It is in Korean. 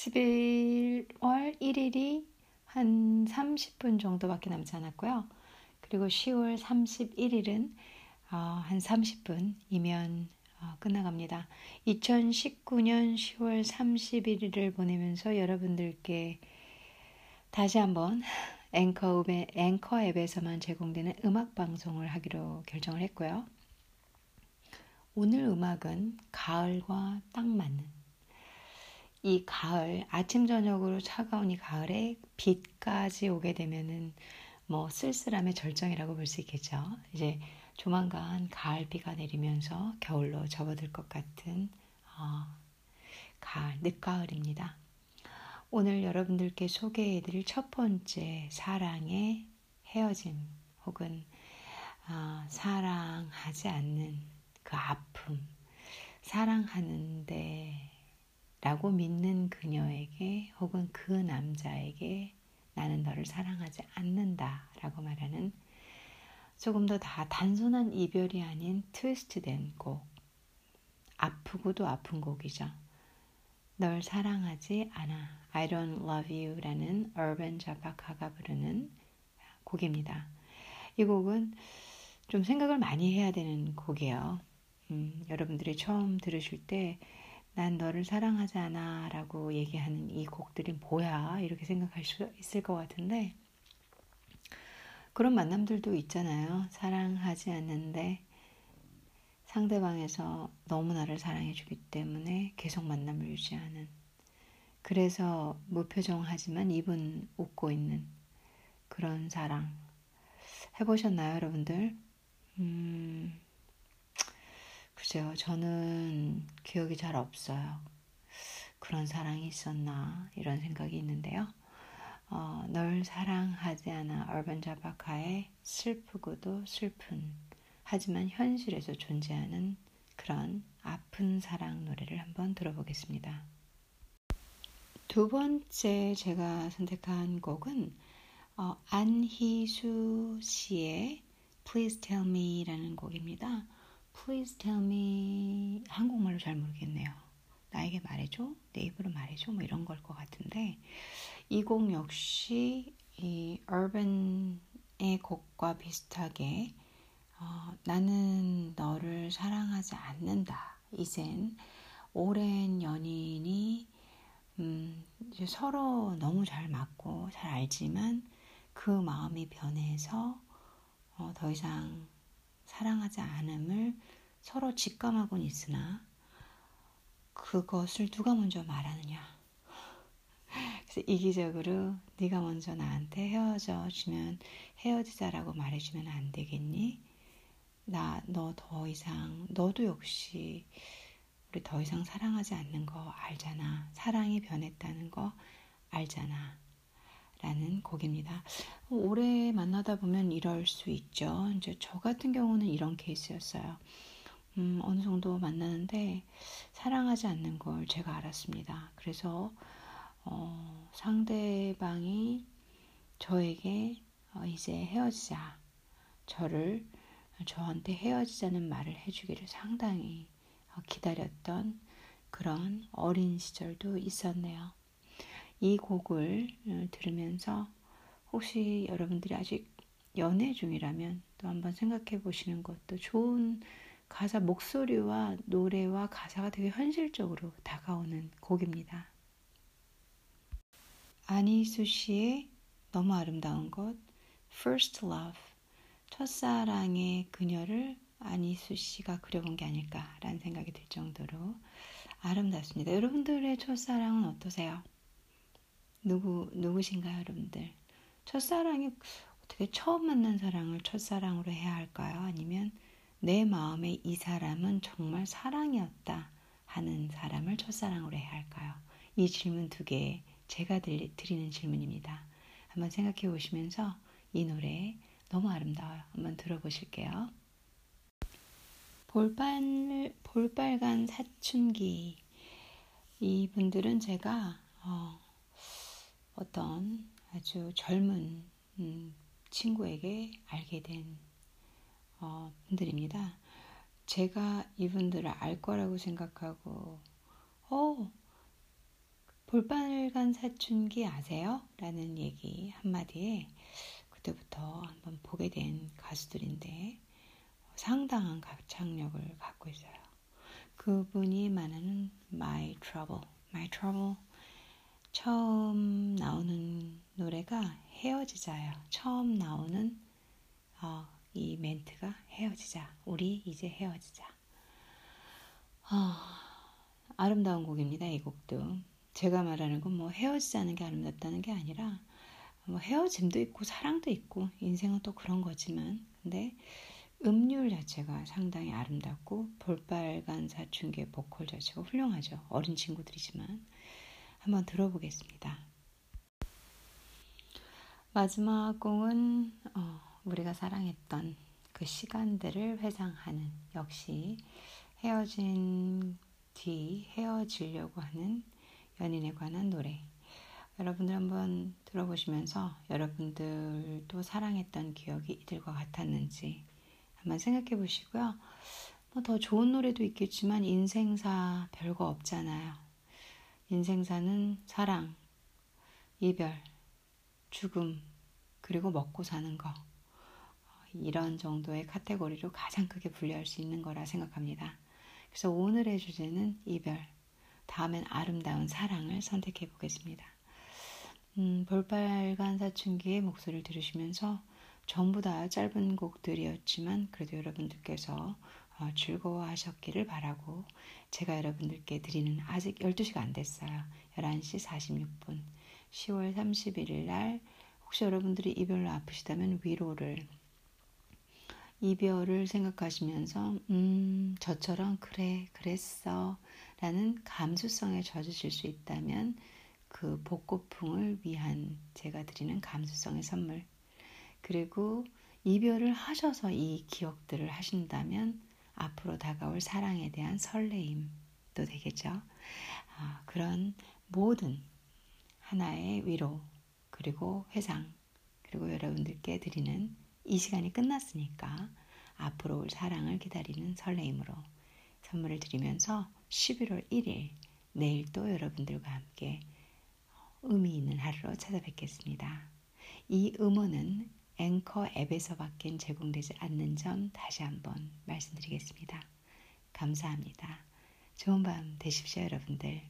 11월 1일이 한 30분 정도밖에 남지 않았고요. 그리고 10월 31일은 어, 한 30분이면 어, 끝나갑니다. 2019년 10월 31일을 보내면서 여러분들께 다시 한번 앵커, 앱, 앵커 앱에서만 제공되는 음악 방송을 하기로 결정을 했고요. 오늘 음악은 가을과 딱 맞는 이 가을 아침 저녁으로 차가운 이 가을에 비까지 오게 되면은 뭐 쓸쓸함의 절정이라고 볼 수 있겠죠. 이제 조만간 가을 비가 내리면서 겨울로 접어들 것 같은 어, 가을 늦가을입니다. 오늘 여러분들께 소개해드릴 첫 번째 사랑의 헤어짐 혹은 어, 사랑하지 않는 그 아픔, 사랑하는데 라고 믿는 그녀에게 혹은 그 남자에게 나는 너를 사랑하지 않는다 라고 말하는 조금 더 다 단순한 이별이 아닌 트위스트된 곡. 아프고도 아픈 곡이죠. 널 사랑하지 않아. I don't love you 라는 얼반 자바카가 부르는 곡입니다. 이 곡은 좀 생각을 많이 해야 되는 곡이에요. 음, 여러분들이 처음 들으실 때, 난 너를 사랑하지 않아 라고 얘기하는 이 곡들이 뭐야? 이렇게 생각할 수 있을 것 같은데, 그런 만남들도 있잖아요. 사랑하지 않는데, 상대방에서 너무 나를 사랑해주기 때문에 계속 만남을 유지하는. 그래서 무표정하지만 입은 웃고 있는 그런 사랑. 해보셨나요, 여러분들? 음, 글쎄요, 저는 기억이 잘 없어요. 그런 사랑이 있었나, 이런 생각이 있는데요. 어, 널 사랑하지 않아, 얼반 자바카의 슬프고도 슬픈, 하지만 현실에서 존재하는 그런 아픈 사랑 노래를 한번 들어보겠습니다. 두 번째 제가 선택한 곡은 어, 안희수 씨의 Please Tell Me라는 곡입니다. Please tell me 한국말로 잘 모르겠네요. 나에게 말해줘, 내 입으로 말해줘, 뭐 이런 걸 것 같은데 이 곡 역시 이 urban의 곡과 비슷하게 어, 나는 너를 사랑하지 않는다. 이젠 오랜 연인이 음, 서로 너무 잘 맞고 잘 알지만 그 마음이 변해서 어, 더 이상 사랑하지 않음을 서로 직감하곤 있으나 그것을 누가 먼저 말하느냐. 그래서 이기적으로 네가 먼저 나한테 헤어져 주면 헤어지자라고 말해주면 안 되겠니? 나 너 더 이상 너도 역시 우리 더 이상 사랑하지 않는 거 알잖아. 사랑이 변했다는 거 알잖아. 라는 곡입니다. 오래 만나다 보면 이럴 수 있죠. 이제 저 같은 경우는 이런 케이스였어요. 음, 어느 정도 만나는데 사랑하지 않는 걸 제가 알았습니다. 그래서 어, 상대방이 저에게 어, 이제 헤어지자, 저를 저한테 헤어지자는 말을 해주기를 상당히 어, 기다렸던 그런 어린 시절도 있었네요. 이 곡을 어, 들으면서 혹시 여러분들이 아직 연애 중이라면 또 한번 생각해 보시는 것도 좋은 가사 목소리와 노래와 가사가 되게 현실적으로 다가오는 곡입니다. 아니수 씨의 너무 아름다운 것 First Love 첫사랑의 그녀를 아니수 씨가 그려본 게 아닐까라는 생각이 들 정도로 아름답습니다. 여러분들의 첫사랑은 어떠세요? 누구, 누구신가요, 여러분들? 첫사랑이 어떻게 처음 만난 사랑을 첫사랑으로 해야 할까요? 아니면 내 마음에 이 사람은 정말 사랑이었다 하는 사람을 첫사랑으로 해야 할까요? 이 질문 두 개 제가 드리는 질문입니다. 한번 생각해 보시면서 이 노래 너무 아름다워요. 한번 들어보실게요. 볼빨, 볼빨간 사춘기. 이분들은 제가, 어, 어떤 아주 젊은 음, 친구에게 알게 된 어, 분들입니다. 제가 이분들을 알 거라고 생각하고, 어, 볼빨간 사춘기 아세요? 라는 얘기 한마디에 그때부터 한번 보게 된 가수들인데 상당한 가창력을 갖고 있어요. 그분이 말하는 My Trouble, My Trouble 처음 나오는 노래가 헤어지자예요. 처음 나오는 어, 이 멘트가 헤어지자. 우리 이제 헤어지자. 어, 아름다운 곡입니다. 이 곡도. 제가 말하는 건 뭐 헤어지자는 게 아름답다는 게 아니라 뭐 헤어짐도 있고 사랑도 있고 인생은 또 그런 거지만 근데 음률 자체가 상당히 아름답고 볼빨간 사춘기의 보컬 자체가 훌륭하죠. 어린 친구들이지만 한번 들어보겠습니다. 마지막 곡은 어, 우리가 사랑했던 그 시간들을 회상하는 역시 헤어진 뒤 헤어지려고 하는 연인에 관한 노래. 여러분들 한번 들어보시면서 여러분들도 사랑했던 기억이 이들과 같았는지 한번 생각해 보시고요. 뭐 더 좋은 노래도 있겠지만 인생사 별거 없잖아요. 인생사는 사랑, 이별, 죽음, 그리고 먹고 사는 거. 이런 정도의 카테고리로 가장 크게 분류할 수 있는 거라 생각합니다. 그래서 오늘의 주제는 이별, 다음엔 아름다운 사랑을 선택해 보겠습니다. 음, 볼빨간 사춘기의 목소리를 들으시면서 전부 다 짧은 곡들이었지만 그래도 여러분들께서 어, 즐거워하셨기를 바라고 제가 여러분들께 드리는 아직 12시가 안 됐어요. 11시 46분. 10월 31일 날 혹시 여러분들이 이별로 아프시다면 위로를 이별을 생각하시면서 음 저처럼 그래 그랬어. 라는 감수성에 젖으실 수 있다면 그 복고풍을 위한 제가 드리는 감수성의 선물. 그리고 이별을 하셔서 이 기억들을 하신다면 앞으로 다가올 사랑에 대한 설레임도 되겠죠. 아, 그런 모든 하나의 위로 그리고 회상 그리고 여러분들께 드리는 이 시간이 끝났으니까 앞으로 올 사랑을 기다리는 설레임으로 선물을 드리면서 11월 1일 내일 또 여러분들과 함께 의미 있는 하루로 찾아뵙겠습니다. 이 음원은 앵커 앱에서밖엔 제공되지 않는 점 다시 한번 말씀드리겠습니다. 감사합니다. 좋은 밤 되십시오, 여러분들.